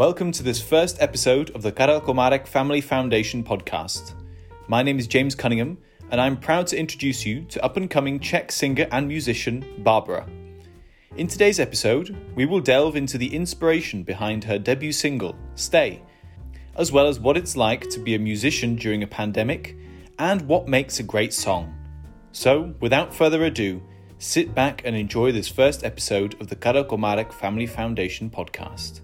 Welcome to this first episode of the Karel Komárek Family Foundation podcast. My name is James Cunningham, and I'm proud to introduce you to up and coming Czech singer and musician Barbera. In today's episode, we will delve into the inspiration behind her debut single, Stay, as well as what it's like to be a musician during a pandemic and what makes a great song. So, without further ado, sit back and enjoy this first episode of the Karel Komárek Family Foundation podcast.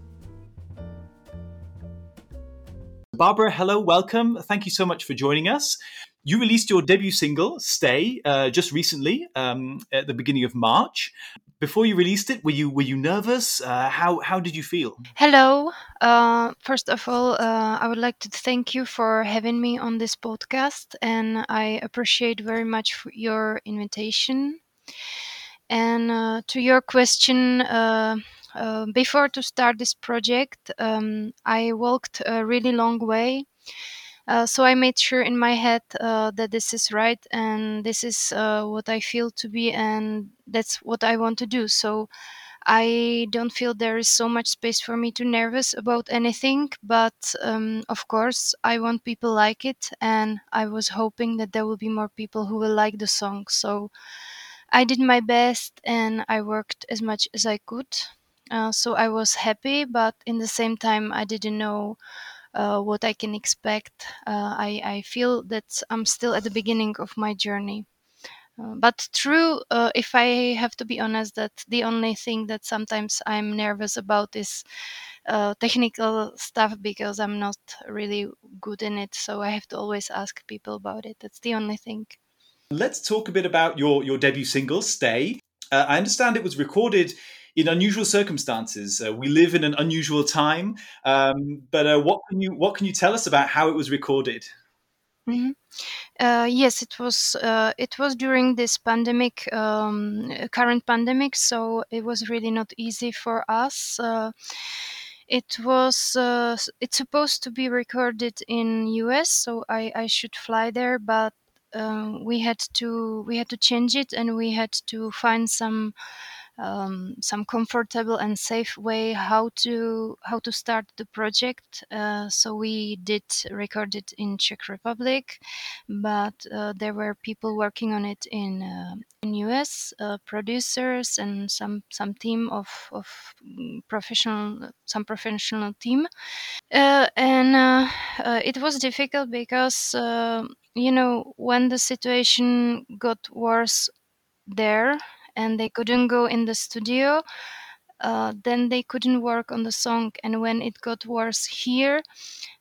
Barbera, hello, welcome. Thank you so much for joining us. You released your debut single, Stay, uh, just recently um, at the beginning of March. Before you released it, were you were you nervous? Uh, how how did you feel? Hello. Uh, first of all, uh, I would like to thank you for having me on this podcast, and I appreciate very much your invitation. And uh, to your question, uh, before to start this project, um, I walked a really long way. Uh, so I made sure in my head uh, that this is right and this is uh, what I feel to be, and that's what I want to do. So I don't feel there is so much space for me to nervous about anything, but um, of course I want people like it, and I was hoping that there will be more people who will like the song. So I did my best and I worked as much as I could. Uh, so I was happy, but in the same time, I didn't know uh, what I can expect. Uh, I, I feel that I'm still at the beginning of my journey. Uh, but true, uh, if I have to be honest, that the only thing that sometimes I'm nervous about is technical stuff because I'm not really good in it. So I have to always ask people about it. That's the only thing. Let's talk a bit about your your debut single, "Stay." I understand it was recorded in unusual circumstances. Uh, we live in an unusual time, um, but uh, what can you what can you tell us about how it was recorded? Mm-hmm. Uh, yes, it was. Uh, it was during this pandemic, um, current pandemic, so it was really not easy for us. Uh, it was. Uh, it's supposed to be recorded in US, so I, I should fly there, but um, we had to we had to change it, and we had to find some um, some comfortable and safe way how to how to start the project. Uh, so we did record it in Czech Republic, but uh, there were people working on it in uh, in US, uh, producers and some some team of of professional some professional team, uh, and uh, it was difficult because you know when the situation got worse there and they couldn't go in the studio, uh, then they couldn't work on the song. And when it got worse here,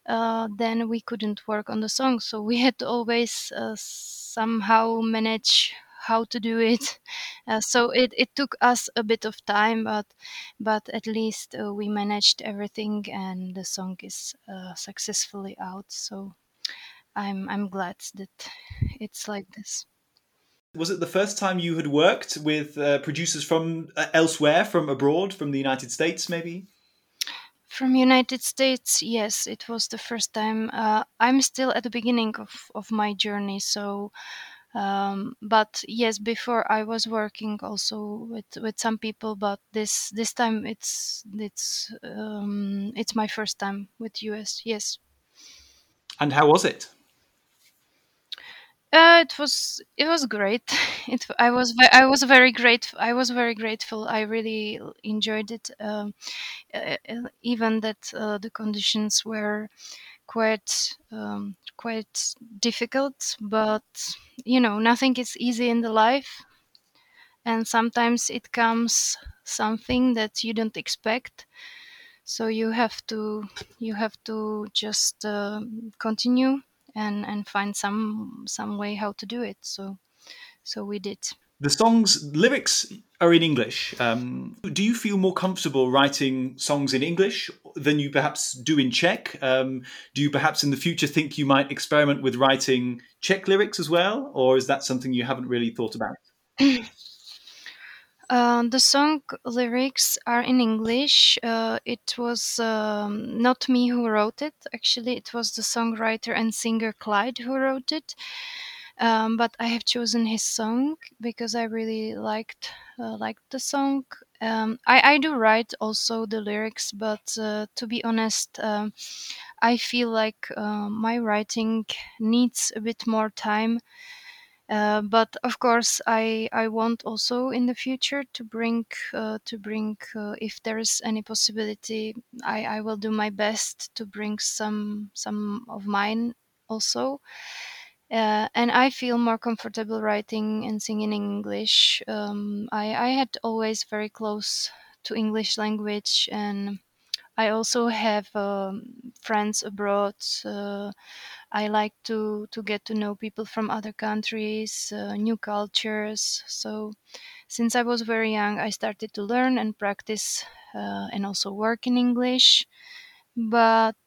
uh, then we couldn't work on the song. So we had to always uh, somehow manage how to do it. Uh, so it, it took us a bit of time, but but at least uh, we managed everything, and the song is uh, successfully out. So I'm I'm glad that it's like this was it the first time you had worked with uh, producers from uh, elsewhere, from abroad, from the United States, maybe? From United States, yes, it was the first time. Uh, I'm still at the beginning of, of my journey, so. Um, but yes, before I was working also with, with some people, but this this time it's it's um, it's my first time with US. Yes. And how was it? Uh, it was it was great. It I was I was very grateful. I was very grateful. I really enjoyed it, um, uh, even that uh, the conditions were quite um, quite difficult. But you know, nothing is easy in the life, and sometimes it comes something that you don't expect. So you have to you have to just uh, continue and and find some some way how to do it. So so we did. The song's lyrics are in English. Um, do you feel more comfortable writing songs in English than you perhaps do in Czech? Um, do you perhaps in the future think you might experiment with writing Czech lyrics as well, or is that something you haven't really thought about? Uh, the song lyrics are in English. Uh, it was um, not me who wrote it. Actually, it was the songwriter and singer Clyde who wrote it. Um, but I have chosen his song because I really liked uh, liked the song. Um, I, I do write also the lyrics, but uh, to be honest, um, I feel like uh, my writing needs a bit more time. Uh, but of course, I I want also in the future to bring uh, to bring uh, if there is any possibility, I, I will do my best to bring some some of mine also. Uh, and I feel more comfortable writing and singing in English. Um, I, I had always very close to English language, and I also have um, friends abroad. Uh, I like to to get to know people from other countries, uh, new cultures. So since I was very young, I started to learn and practice uh, and also work in English. But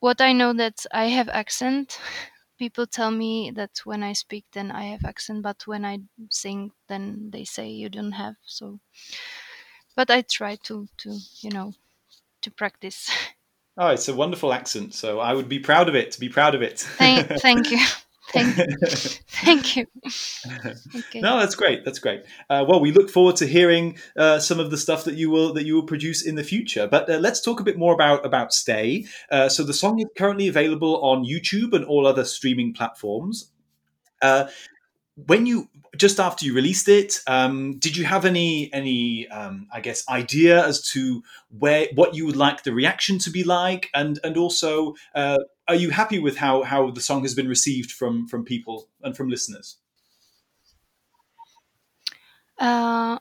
what I know that I have accent. People tell me that when I speak, then I have accent, but when I sing, then they say you don't have. So, but I try to to you know to practice. Oh, it's a wonderful accent. So I would be proud of it. To be proud of it. thank, you. thank you. Thank, thank you. Okay. No, that's great. That's great. Uh, well, we look forward to hearing uh, some of the stuff that you will that you will produce in the future. But uh, let's talk a bit more about about Stay. Uh, so the song is currently available on YouTube and all other streaming platforms. Uh, when you just after you released it, um, did you have any any um, I guess idea as to where what you would like the reaction to be like, and and also uh, are you happy with how how the song has been received from from people and from listeners? Uh,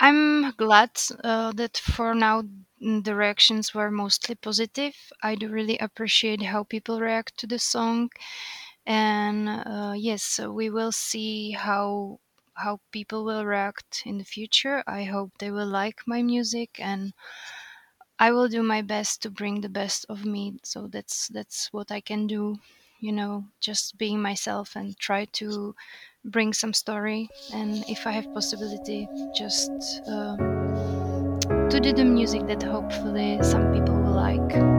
I'm glad uh, that for now the reactions were mostly positive. I do really appreciate how people react to the song and uh, yes we will see how how people will react in the future. I hope they will like my music and i will do my best to bring the best of me. So that's that's what i can do you know just being myself and try to bring some story. And if i have possibility just uh, to do the music that hopefully some people will like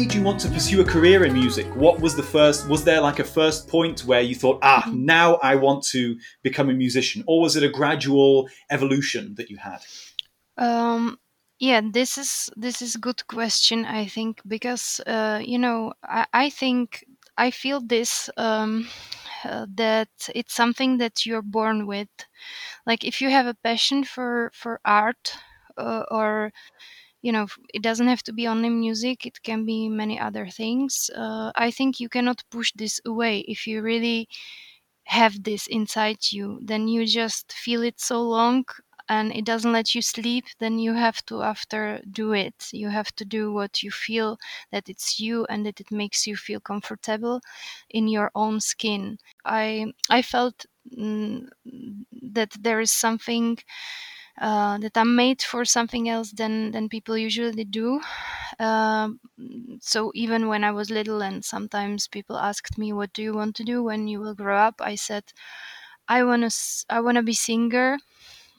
made you want to pursue a career in music? What was the first? Was there like a first point where you thought, ah, mm-hmm. now I want to become a musician, or was it a gradual evolution that you had? Um, yeah, this is this is a good question. I think because uh, you know I, I think I feel this um, uh, that it's something that you're born with. Like if you have a passion for for art uh, or you know it doesn't have to be only music it can be many other things. Uh, i think you cannot push this away. If you really have this inside you then you just feel it so long and it doesn't let you sleep then you have to after do it. You have to do what you feel that it's you and that it makes you feel comfortable in your own skin. I i felt mm, that there is something uh, that I'm made for something else than than people usually do. Uh, so even when I was little, and sometimes people asked me, "What do you want to do when you will grow up?" I said, "I wanna I wanna be singer."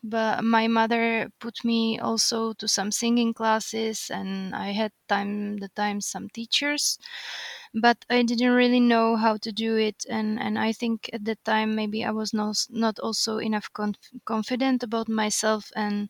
But my mother put me also to some singing classes, and I had time the time some teachers but I didn't really know how to do it, and and I think at that time maybe I was not not also enough conf- confident about myself, and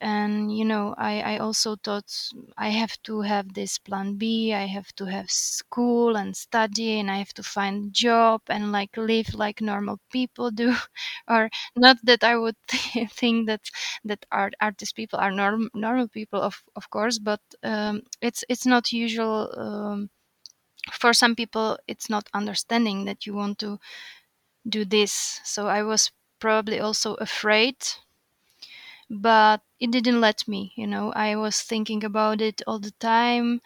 and you know I, I also thought i have to have this plan b i have to have school and study and i have to find job and like live like normal people do. Or not that i would think that that art artist people are norm, normal people of, of course but um, it's it's not usual um, for some people it's not understanding that you want to do this. So i was probably also afraid but it didn't let me you know. I was thinking about it all the time.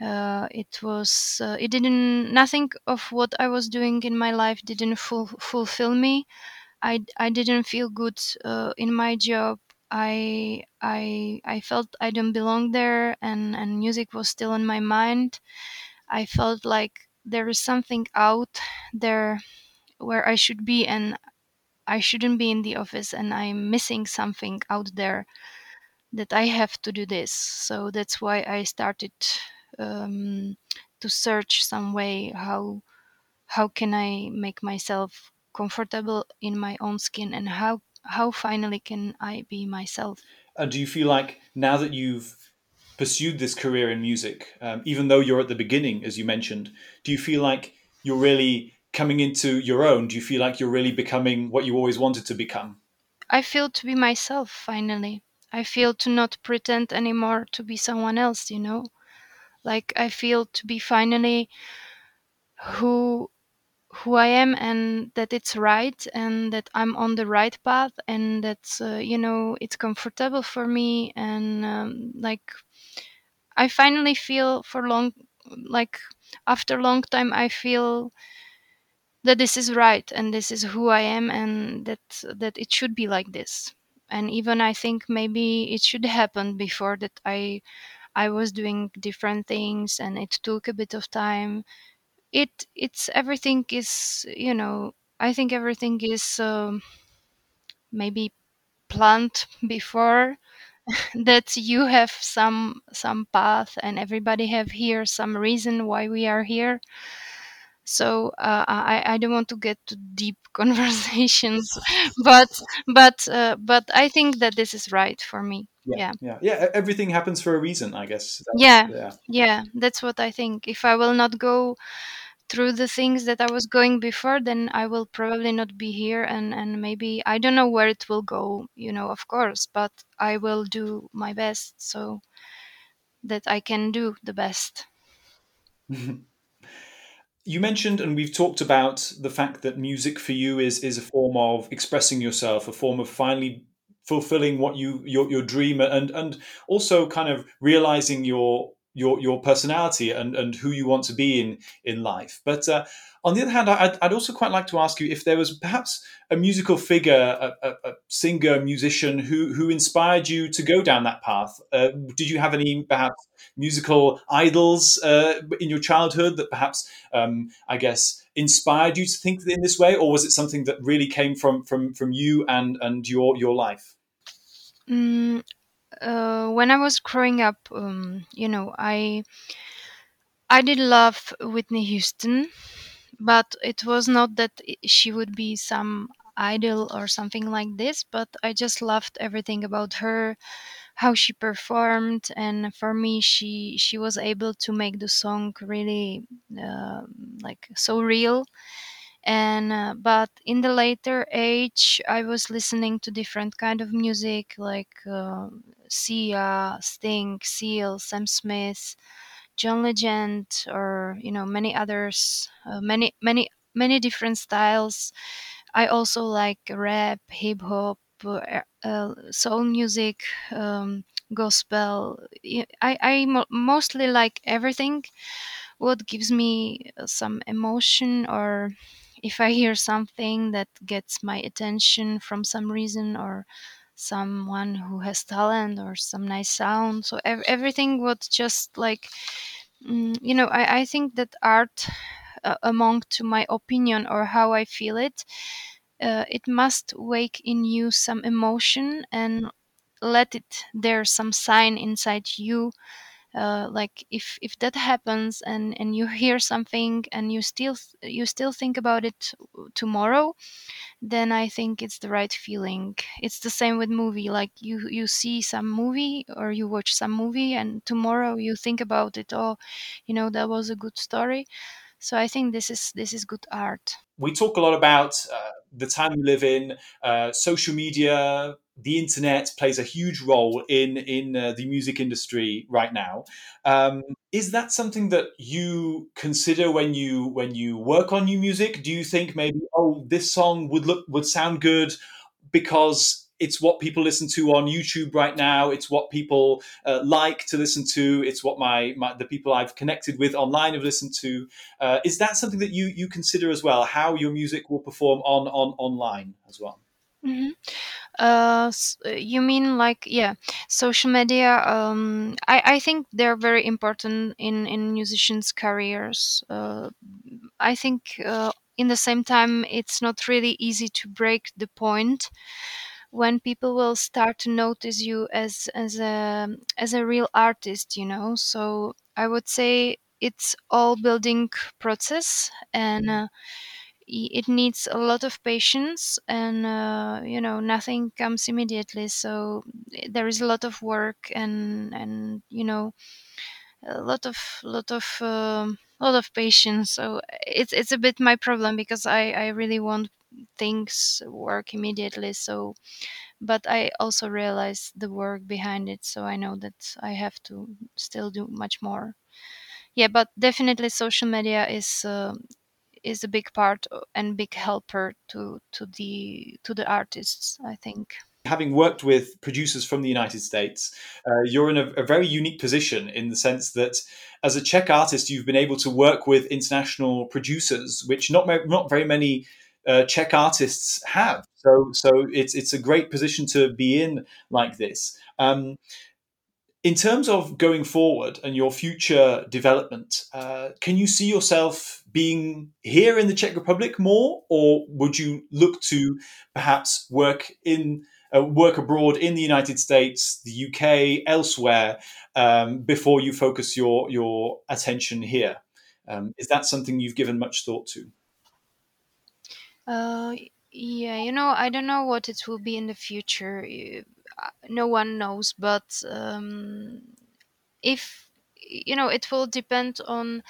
Uh, it was uh, it didn't nothing of what i was doing in my life didn't ful- fulfill me. I i didn't feel good uh, in my job. I i i felt i don't belong there and and music was still in my mind. I felt like there is something out there where i should be and i shouldn't be in the office and i'm missing something out there that I have to do this. So that's why I started um, to search some way how how can I make myself comfortable in my own skin and how how finally can I be myself. And do you feel like now that you've pursued this career in music, um, even though you're at the beginning, as you mentioned, do you feel like you're really coming into your own? Do you feel like you're really becoming what you always wanted to become? I feel to be myself finally. I feel to not pretend anymore to be someone else, you know? Like I feel to be finally who who I am and that it's right and that I'm on the right path and that uh, you know it's comfortable for me and um, like I finally feel for long like after long time I feel that this is right and this is who I am and that that it should be like this. And even I think maybe it should happen before that I I was doing different things and it took a bit of time. It it's everything is you know i think everything is um, maybe planned before that you have some some path and everybody have here some reason why we are here so uh, I, I don't want to get to deep conversations but but uh, but i think that this is right for me. Yeah yeah. yeah. Everything happens for a reason i guess. That's, yeah yeah. yeah. That's what i think. If i will not go through the things that I was going before, then I will probably not be here and, and maybe I don't know where it will go, you know, of course, but I will do my best so that I can do the best. you mentioned and we've talked about the fact that music for you is is a form of expressing yourself, a form of finally fulfilling what you your your dream and and also kind of realizing your your your personality and and who you want to be in in life. But uh, on the other hand, I'd, I'd, also quite like to ask you if there was perhaps a musical figure, a, a, a singer, musician who who inspired you to go down that path. Uh, did you have any perhaps musical idols uh, in your childhood that perhaps um, I guess inspired you to think in this way, or was it something that really came from from from you and and your your life? Mm, uh, when I was growing up, um, you know, I I did love Whitney Houston, but it was not that she would be some idol or something like this. But I just loved everything about her, how she performed, and for me, she she was able to make the song really uh, like so real and uh, but in the later age i was listening to different kind of music like uh, sia sting seal sam smith john legend or you know many others uh, many many many different styles. I also like rap hip hop uh, uh, soul music um, gospel. I i mo- mostly like everything. What gives me some emotion or if I hear something that gets my attention from some reason or someone who has talent or some nice sound. So ev- everything would just like mm, you know I, I think that art uh, among to my opinion or how i feel it uh, it must wake in you some emotion and let it there some sign inside you uh, like if if that happens and and you hear something and you still you still think about it tomorrow then i think it's the right feeling. It's the same with movie like you you see some movie or you watch some movie and tomorrow you think about it oh you know that was a good story. So i think this is this is good art. We talk a lot about uh, the time we live in uh, social media the internet plays a huge role in in uh, the music industry right now. Um, is that something that you consider when you when you work on new music? Do you think maybe oh this song would look would sound good because it's what people listen to on YouTube right now. It's what people uh, like to listen to. It's what my, my, the people I've connected with online have listened to. Uh, is that something that you you consider as well? How your music will perform on on online as well? Mm-hmm. Uh, you mean like yeah, social media? Um, I I think they're very important in in musicians' careers. Uh, I think uh, in the same time, it's not really easy to break the point when people will start to notice you as as a as a real artist. You know, so I would say it's all building process and. Uh, it needs a lot of patience and uh, you know nothing comes immediately so eh, there is a lot of work and and you know a lot of lot of um, lot of patience so it's it's a bit my problem because i i really want things work immediately so but i also realize the work behind it so i know that i have to still do much more. Yeah but definitely social media is uh, is a big part and big helper to to the to the artists i think having worked with producers from the united states uh, you're in a, a, very unique position in the sense that as a czech artist you've been able to work with international producers which not not very many uh, Czech artists have. So, so it's it's a great position to be in like this. Um, in terms of going forward and your future development, uh, can you see yourself being here in the Czech Republic more, or would you look to perhaps work in uh, work abroad in the United States, the UK, elsewhere, um, before you focus your your attention here? Um, is that something you've given much thought to? Uh, yeah, you know, I don't know what it will be in the future no one knows but um, if you know it will depend on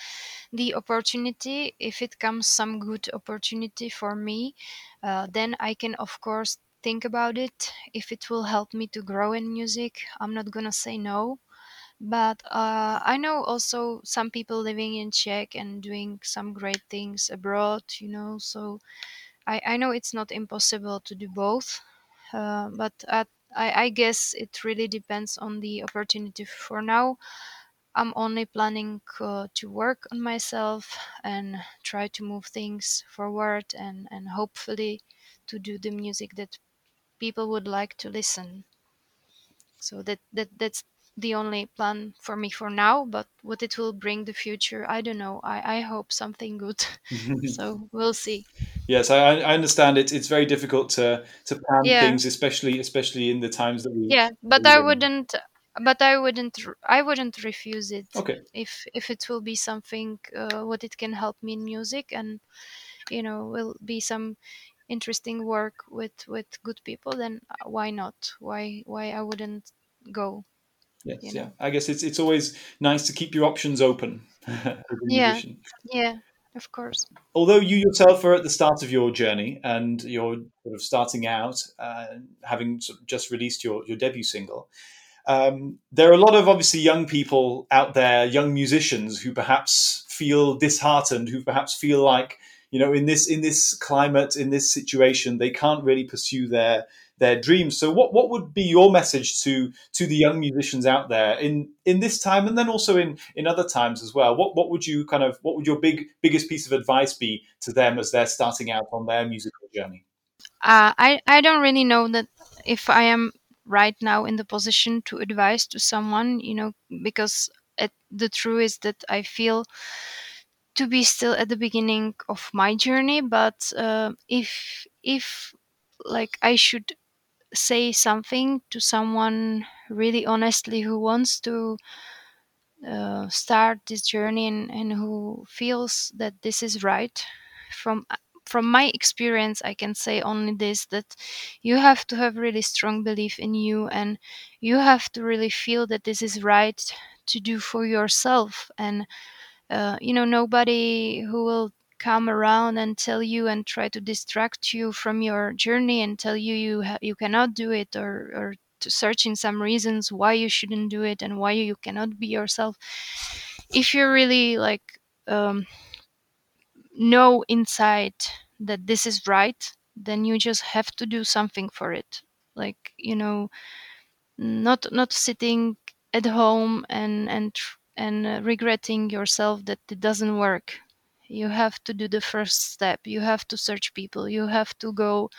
the opportunity. If it comes some good opportunity for me uh, then i can of course think about it. If it will help me to grow in music i'm not gonna say no. But uh, i know also some people living in czech and doing some great things abroad you know so i, I know it's not impossible to do both uh, but at I, I guess it really depends on the opportunity. For now, I'm only planning uh, to work on myself and try to move things forward and, and hopefully to do the music that people would like to listen. So that, that that's the only plan for me for now. But what it will bring the future, I don't know. I, I hope something good. so we'll see. Yes, I, I understand it. It's very difficult to to plan yeah. things, especially especially in the times that we. Yeah, but I wouldn't. But I wouldn't. I wouldn't refuse it. Okay. If if it will be something, uh, what it can help me in music, and you know, will be some interesting work with with good people, then uh, why not? Why why I wouldn't go? Yes, you know? yeah. I guess it's it's always nice to keep your options open. yeah, yeah. Of course. Although you yourself are at the start of your journey and you're sort of starting out, uh, having sort of just released your, your debut single, um, there are a lot of obviously young people out there, young musicians who perhaps feel disheartened, who perhaps feel like you know in this in this climate, in this situation, they can't really pursue their their dreams. So, what what would be your message to to the young musicians out there in in this time, and then also in in other times as well? What what would you kind of what would your big biggest piece of advice be to them as they're starting out on their musical journey? Uh, I I don't really know that if I am right now in the position to advise to someone, you know, because it, the truth is that I feel to be still at the beginning of my journey but uh, if if like i should say something to someone really honestly who wants to uh, start this journey and, and who feels that this is right. From from my experience i can say only this that you have to have really strong belief in you and you have to really feel that this is right to do for yourself. And uh, you know nobody who will come around and tell you and try to distract you from your journey and tell you you ha- you cannot do it or or to searching some reasons why you shouldn't do it and why you cannot be yourself. If you really like um, know inside that this is right then you just have to do something for it. Like you know not not sitting at home and and and uh, regretting yourself that it doesn't work you have to do the first step. You have to search people. You have to go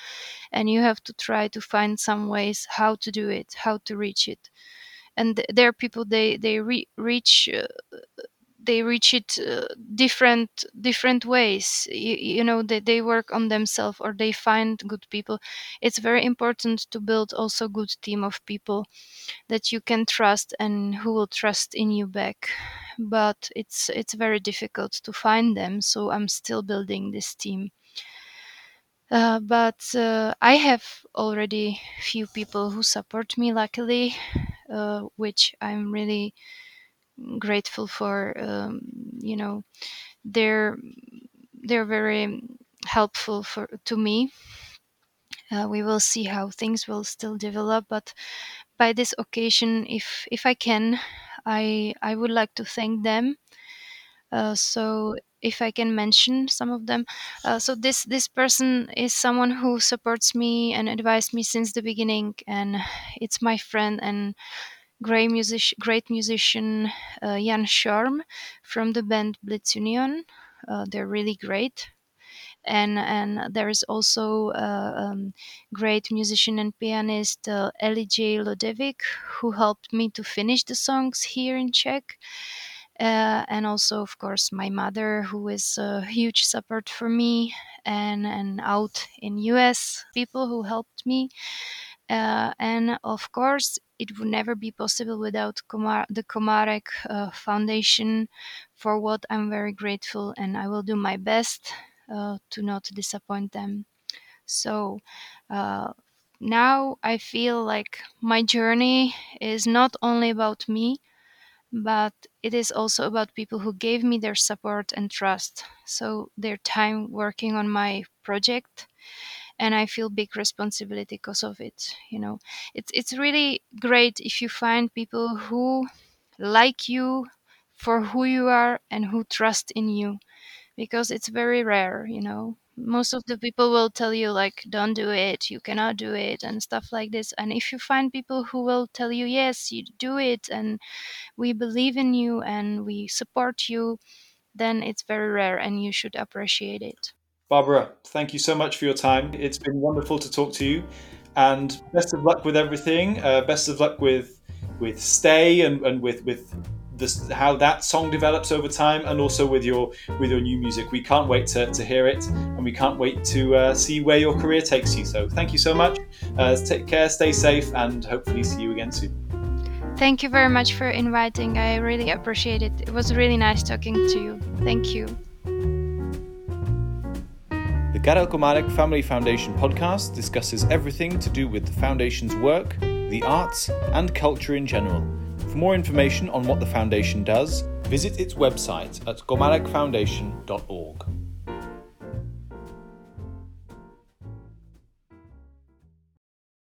and you have to try to find some ways how to do it how to reach it. And there are people they they re- reach uh, they reach it uh, different different ways. You, you know they, they work on themselves or they find good people. It's very important to build also good team of people that you can trust and who will trust in you back. But it's it's very difficult to find them so i'm still building this team. Uh, but uh, I have already few people who support me, luckily, uh, which I'm really grateful for. Um, you know, they're they're very helpful for to me. Uh, we will see how things will still develop, but by this occasion, if if I can, I I would like to thank them. Uh, so if I can mention some of them, uh, so this this person is someone who supports me and advised me since the beginning, and it's my friend and great music great musician uh, Jan Schorm from the band Blitz Union. Uh, they're really great and and there is also a um, great musician and pianist uh, J. Lodevic who helped me to finish the songs here in Czech. Uh, and also, of course, my mother, who is a huge support for me, and and out in US, people who helped me, uh, and of course, it would never be possible without Komar- the Komárek uh, Foundation, for what I'm very grateful, and I will do my best uh, to not disappoint them. So uh, now I feel like my journey is not only about me, but it is also about people who gave me their support and trust. So their time working on my project and I feel big responsibility because of it. You know, it's it's really great if you find people who like you for who you are and who trust in you because it's very rare, you know. Most of the people will tell you like don't do it, you cannot do it and stuff like this. And if you find people who will tell you yes, you do it and we believe in you and we support you, then it's very rare and you should appreciate it. Barbera, thank you so much for your time. It's been wonderful to talk to you, and best of luck with everything. Uh, best of luck with with Stay and, and with with this, how that song develops over time, and also with your with your new music. We can't wait to, to hear it, and we can't wait to uh, see where your career takes you. So thank you so much. Uh, take care, stay safe, and hopefully see you again soon. Thank you very much for inviting. I really appreciate it. It was really nice talking to you. Thank you. Karel Komárek Family Foundation podcast discusses everything to do with the foundation's work, the arts, and culture in general. For more information on what the foundation does, visit its website at komarekfoundation.org.